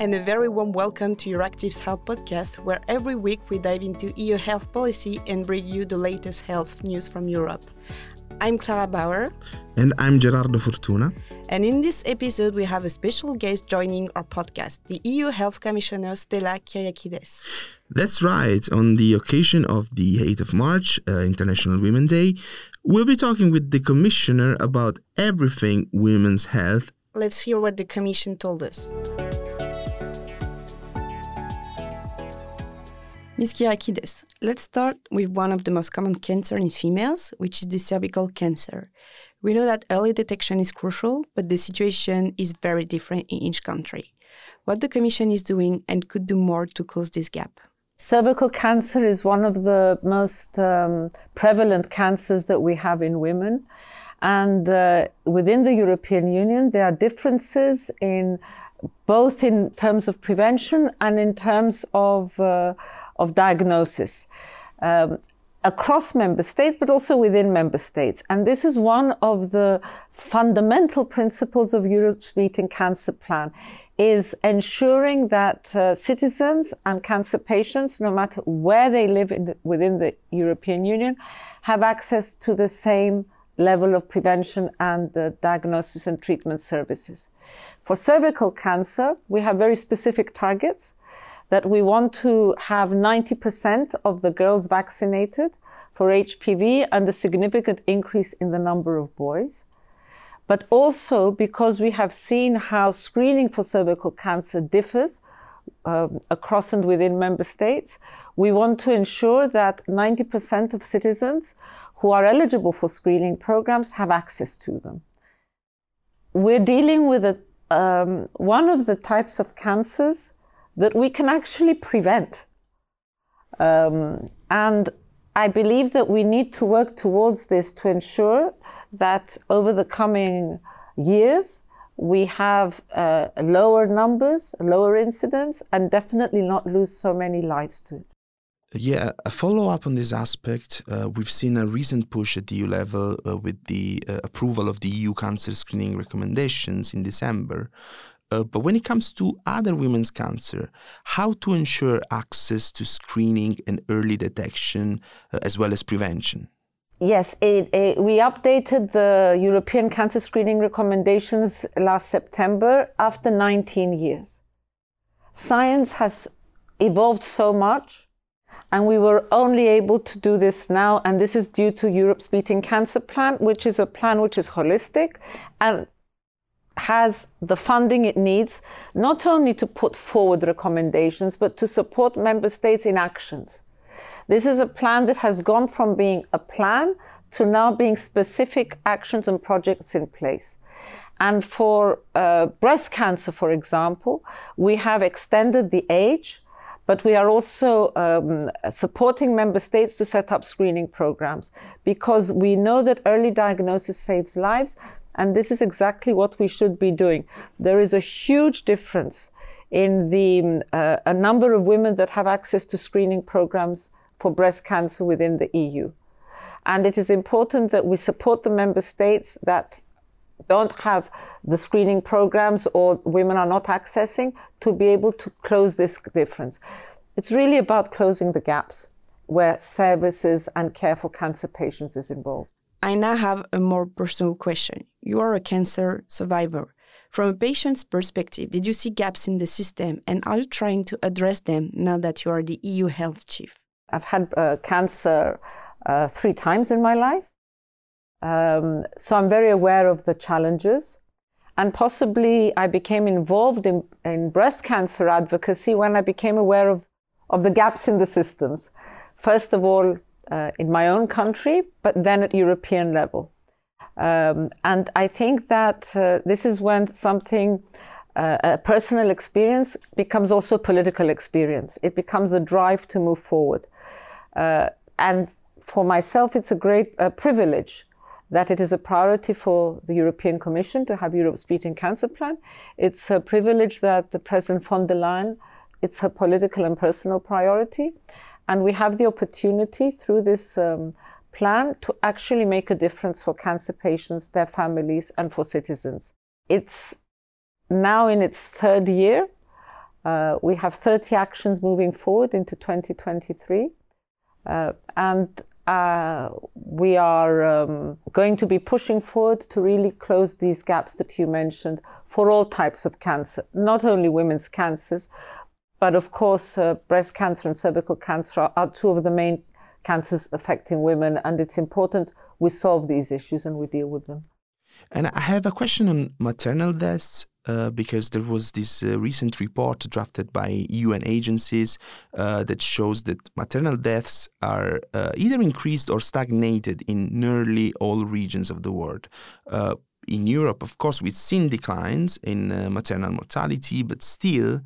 and a very warm welcome to Euractiv's Health Podcast, where every week we dive into EU health policy and bring you the latest health news from Europe. I'm Clara Bauer. And I'm Gerardo Fortuna. And in this episode, we have a special guest joining our podcast, the EU Health Commissioner Stella Kyriakides. That's right. On the occasion of the 8th of March, uh, International Women's Day, we'll be talking with the Commissioner about everything women's health. Let's hear what the Commission told us. Ms. Kyriakides, let's start with one of the most common cancers in females, which is the cervical cancer. We know that early detection is crucial, but the situation is very different in each country. What the Commission is doing and could do more to close this gap. Cervical cancer is one of the most um, prevalent cancers that we have in women. And uh, within the European Union, there are differences in both in terms of prevention and in terms of uh, of diagnosis um, across member states, but also within member states. And this is one of the fundamental principles of Europe's Beating Cancer Plan is ensuring that uh, citizens and cancer patients, no matter where they live the, within the European Union, have access to the same level of prevention and uh, diagnosis and treatment services. For cervical cancer, we have very specific targets that we want to have 90% of the girls vaccinated for HPV and a significant increase in the number of boys. But also because we have seen how screening for cervical cancer differs um, across and within member states, we want to ensure that 90% of citizens who are eligible for screening programs have access to them. We're dealing with a, um, one of the types of cancers that we can actually prevent. Um, and I believe that we need to work towards this to ensure that over the coming years, we have uh, lower numbers, lower incidents, and definitely not lose so many lives to it. Yeah, a follow up on this aspect. Uh, we've seen a recent push at the EU level uh, with the uh, approval of the EU cancer screening recommendations in December. Uh, but when it comes to other women's cancer, how to ensure access to screening and early detection uh, as well as prevention? Yes, it, it, we updated the European cancer screening recommendations last September after 19 years. Science has evolved so much, and we were only able to do this now, and this is due to Europe's Beating Cancer Plan, which is a plan which is holistic and has the funding it needs, not only to put forward recommendations, but to support member states in actions. This is a plan that has gone from being a plan to now being specific actions and projects in place. And for uh, breast cancer, for example, we have extended the age, but we are also um, supporting member states to set up screening programs because we know that early diagnosis saves lives, and this is exactly what we should be doing. There is a huge difference in the uh, a number of women that have access to screening programs for breast cancer within the EU. And it is important that we support the member states that don't have the screening programs or women are not accessing to be able to close this difference. It's really about closing the gaps where services and care for cancer patients is involved. I now have a more personal question. You are a cancer survivor. From a patient's perspective, did you see gaps in the system and are you trying to address them now that you are the EU health chief? I've had uh, cancer uh, three times in my life. Um, so I'm very aware of the challenges. And possibly I became involved in, in breast cancer advocacy when I became aware of, of the gaps in the systems. First of all, uh, in my own country, but then at European level. Um, and I think that uh, this is when something, uh, a personal experience, becomes also a political experience. It becomes a drive to move forward. Uh, and for myself, it's a great uh, privilege that it is a priority for the European Commission to have Europe's Beating Cancer Plan. It's a privilege that the President von der Leyen, it's her political and personal priority. And we have the opportunity through this um, plan to actually make a difference for cancer patients, their families, and for citizens. It's now in its third year. Uh, we have 30 actions moving forward into 2023. Uh, and uh, we are um, going to be pushing forward to really close these gaps that you mentioned for all types of cancer, not only women's cancers, but of course, uh, breast cancer and cervical cancer are, two of the main cancers affecting women, and it's important we solve these issues and we deal with them. And I have a question on maternal deaths. Uh, because there was this uh, recent report drafted by UN agencies uh, that shows that maternal deaths are uh, either increased or stagnated in nearly all regions of the world. Uh, in Europe, of course, we've seen declines in uh, maternal mortality, but still,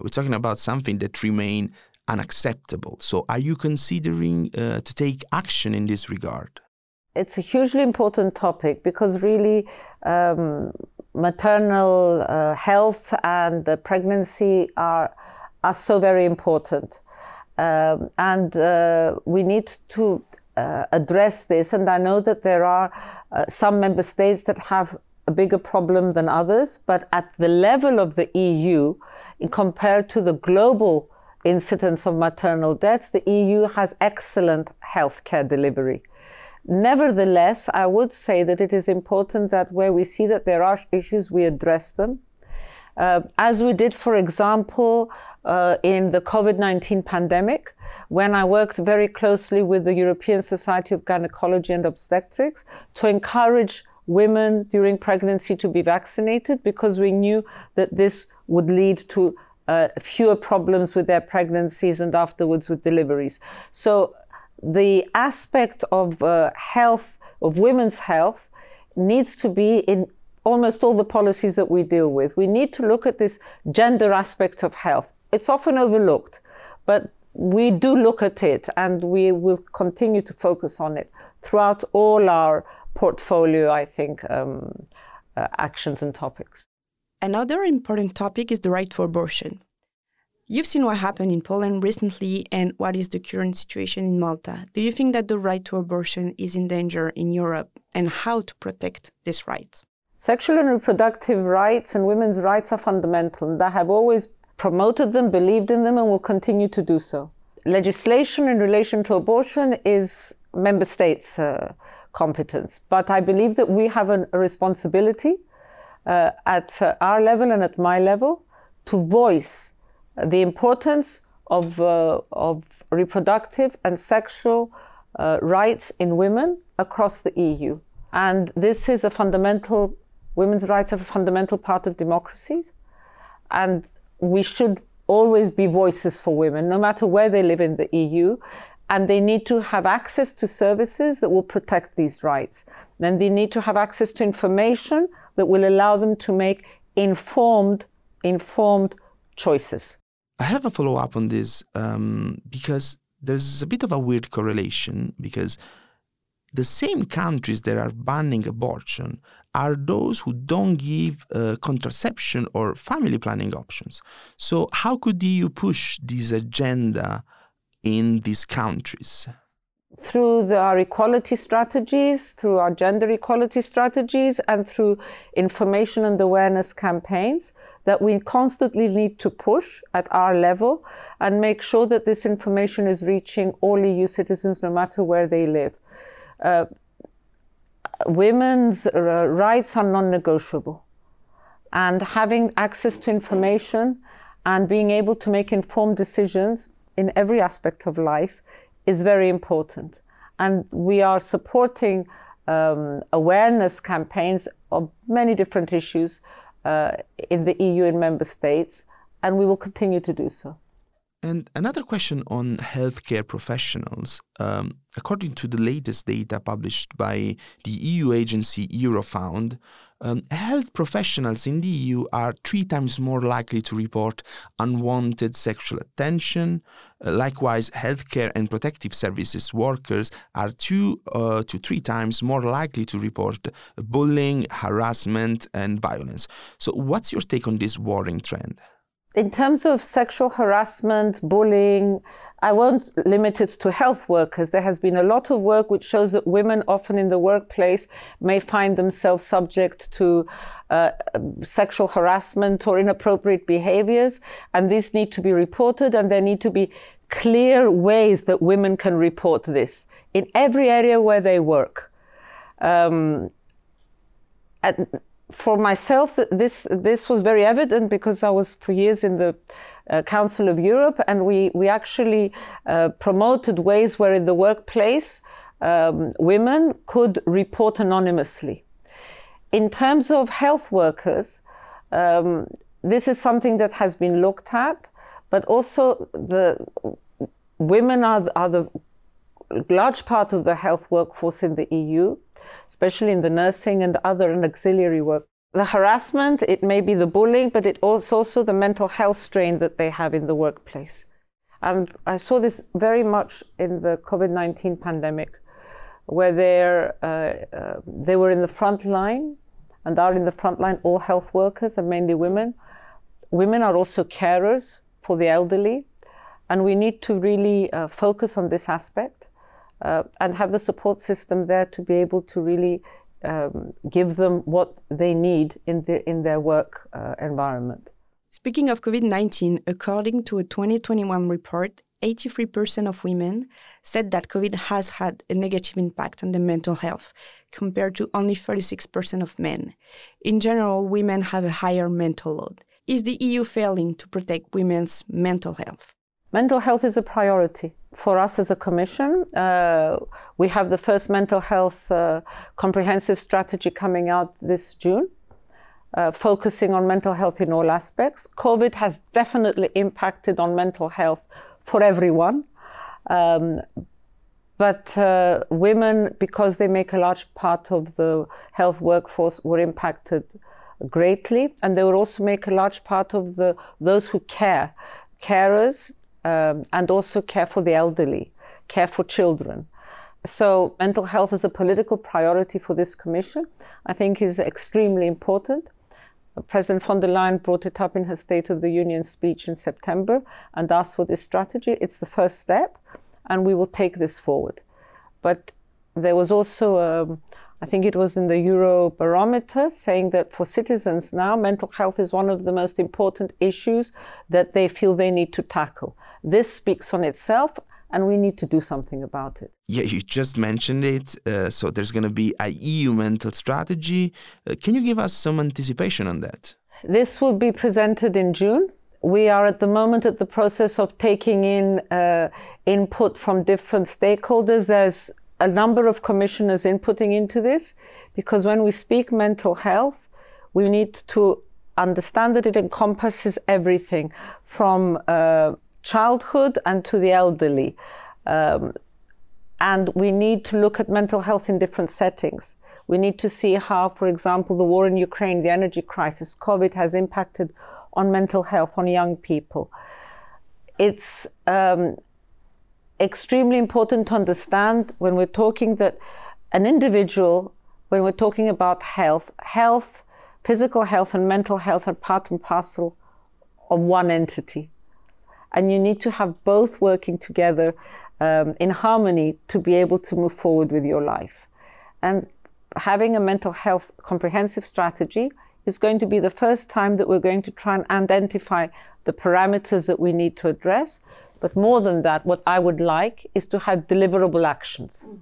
we're talking about something that remain unacceptable. So, are you considering to take action in this regard? It's a hugely important topic because really um, maternal uh, health and pregnancy are are so very important, um, and uh, we need to uh, address this. And I know that there are uh, some member states that have a bigger problem than others, but at the level of the EU, compared to the global incidence of maternal deaths, the EU has excellent healthcare delivery. Nevertheless, I would say that it is important that where we see that there are issues, we address them. Uh, as we did, for example, uh, in the COVID 19 pandemic, when I worked very closely with the European Society of Gynecology and Obstetrics to encourage women during pregnancy to be vaccinated because we knew that this would lead to uh, fewer problems with their pregnancies and afterwards with deliveries. So the aspect of uh, health, of women's health, needs to be in almost all the policies that we deal with. We need to look at this gender aspect of health. It's often overlooked, but we do look at it and we will continue to focus on it throughout all our portfolio, I think, um, uh, actions and topics. Another important topic is the right to abortion. You've seen what happened in Poland recently and what is the current situation in Malta. Do you think that the right to abortion is in danger in Europe and how to protect this right? Sexual and reproductive rights and women's rights are fundamental, and I have always promoted them, believed in them, and will continue to do so. Legislation in relation to abortion is member states' uh, competence, but I believe that we have an, a responsibility uh, at uh, our level and at my level to voice the importance of, uh, of reproductive and sexual uh, rights in women across the EU. And this is a fundamental, women's rights are a fundamental part of democracies. And we should always be voices for women, no matter where they live in the EU. And they need to have access to services that will protect these rights. Then they need to have access to information that will allow them to make informed, informed choices. I have a follow up on this um, because there's a bit of a weird correlation because the same countries that are banning abortion are those who don't give uh, contraception or family planning options. So, how could the EU push this agenda in these countries? Through the, our equality strategies, through our gender equality strategies, and through information and awareness campaigns that we constantly need to push at our level and make sure that this information is reaching all EU citizens no matter where they live. Uh, women's uh, rights are non negotiable. And having access to information and being able to make informed decisions in every aspect of life is very important. And we are supporting um, awareness campaigns of many different issues uh, in the EU and member states, and we will continue to do so. And another question on healthcare professionals. Um, according to the latest data published by the EU agency Eurofound, um, health professionals in the EU are three times more likely to report unwanted sexual attention. Uh, likewise, healthcare and protective services workers are two uh, to three times more likely to report bullying, harassment, and violence. So, what's your take on this worrying trend? In terms of sexual harassment, bullying, I won't limit it to health workers. There has been a lot of work which shows that women, often in the workplace, may find themselves subject to uh, sexual harassment or inappropriate behaviors, and these need to be reported, and there need to be clear ways that women can report this in every area where they work. Um, for myself, this this was very evident because I was for years in the uh, Council of Europe, and we we actually uh, promoted ways where in the workplace um, women could report anonymously. In terms of health workers, um, this is something that has been looked at, but also the women are, are the large part of the health workforce in the EU especially in the nursing and other and auxiliary work. The harassment, it may be the bullying, but it also the mental health strain that they have in the workplace. And I saw this very much in the COVID 19 pandemic, where uh, uh, they were in the front line and are in the front line all health workers and mainly women. Women are also carers for the elderly, and we need to really uh, focus on this aspect uh, and have the support system there to be able to really um, give them what they need in, the, in their work uh, environment. Speaking of COVID 19, according to a 2021 report, 83% of women said that COVID has had a negative impact on their mental health, compared to only 36% of men. In general, women have a higher mental load. Is the EU failing to protect women's mental health? Mental health is a priority for us as a commission. Uh, we have the first mental health uh, comprehensive strategy coming out this June, uh, focusing on mental health in all aspects. COVID has definitely impacted on mental health for everyone. Um, but uh, women, because they make a large part of the health workforce, were impacted greatly, and they will also make a large part of the those who care, carers, um, and also care for the elderly, care for children. So, mental health is a political priority for this commission. I think is extremely important. President von der Leyen brought it up in her State of the Union speech in September and asked for this strategy. It's the first step, and we will take this forward. But there was also um, I think it was in the Eurobarometer saying that for citizens now, mental health is one of the most important issues that they feel they need to tackle. This speaks on itself, and we need to do something about it. Yeah, you just mentioned it. Uh, so there's going to be a EU mental strategy. Uh, can you give us some anticipation on that? This will be presented in June. We are at the moment at the process of taking in uh, input from different stakeholders. There's a number of commissioners inputting into this because when we speak mental health, we need to understand that it encompasses everything from uh, childhood and to the elderly. Um, and we need to look at mental health in different settings. We need to see how, for example, the war in Ukraine, the energy crisis, COVID has impacted on mental health, on young people. It's um, extremely important to understand when we're talking that an individual, when we're talking about health, health, physical health, and mental health are part and parcel of one entity. And you need to have both working together um, in harmony to be able to move forward with your life. And having a mental health comprehensive strategy is going to be the first time that we're going to try and identify the parameters that we need to address but more than that, what I would like is to have deliverable actions. Mm.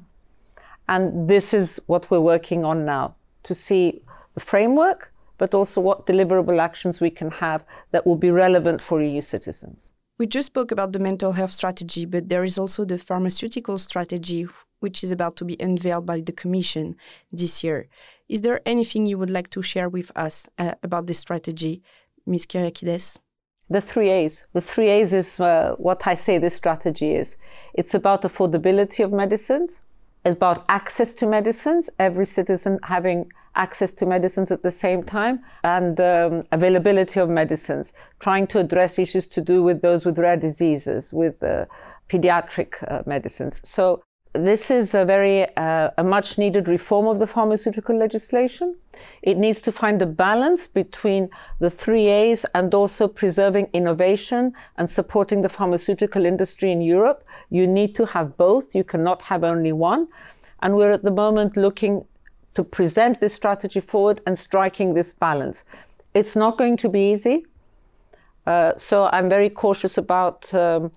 And this is what we're working on now to see the framework, but also what deliverable actions we can have that will be relevant for EU citizens. We just spoke about the mental health strategy, but there is also the pharmaceutical strategy, which is about to be unveiled by the Commission this year. Is there anything you would like to share with us uh, about this strategy, Ms. Kyriakides? the three A's. The three A's is uh, what I say this strategy is. It's about affordability of medicines. It's about access to medicines, every citizen having access to medicines at the same time, and um, availability of medicines, trying to address issues to do with those with rare diseases, with uh, pediatric uh, medicines. So this is a very uh, a much needed reform of the pharmaceutical legislation. It needs to find a balance between the three A's and also preserving innovation and supporting the pharmaceutical industry in Europe. You need to have both. You cannot have only one. And we're at the moment looking to present this strategy forward and striking this balance. It's not going to be easy. Uh, so I'm very cautious about um,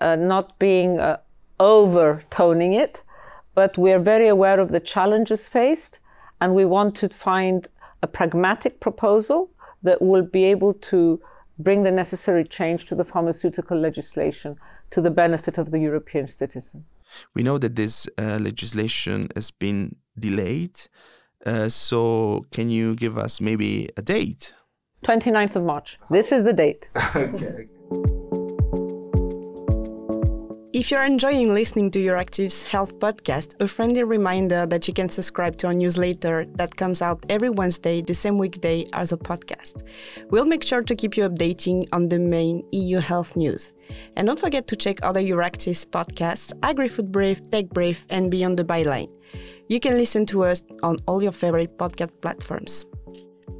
uh, not being uh, overtoning it, but we're very aware of the challenges faced, and we want to find a pragmatic proposal that will be able to bring the necessary change to the pharmaceutical legislation to the benefit of the European citizen. We know that this uh, legislation has been delayed. Uh, so, can you give us maybe a date? 29th of March. This is the date. okay. If you're enjoying listening to Euractiv's Health podcast, a friendly reminder that you can subscribe to our newsletter that comes out every Wednesday, the same weekday as a podcast. We'll make sure to keep you updating on the main EU health news. And don't forget to check other Euractiv's podcasts, AgriFood Brief, Tech Brief, and Beyond the Byline. You can listen to us on all your favorite podcast platforms.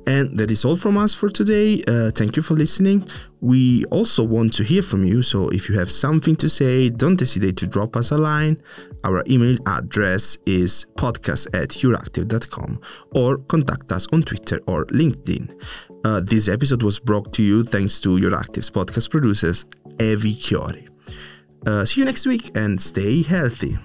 And that is all from us for today. Uh, thank you for listening. We also want to hear from you, so if you have something to say, don't hesitate to drop us a line. Our email address is podcast at euractiv.com or contact us on Twitter or LinkedIn. Uh, this episode was brought to you thanks to Euractiv's podcast producers, Evi Kiorri. Uh, see you next week and stay healthy.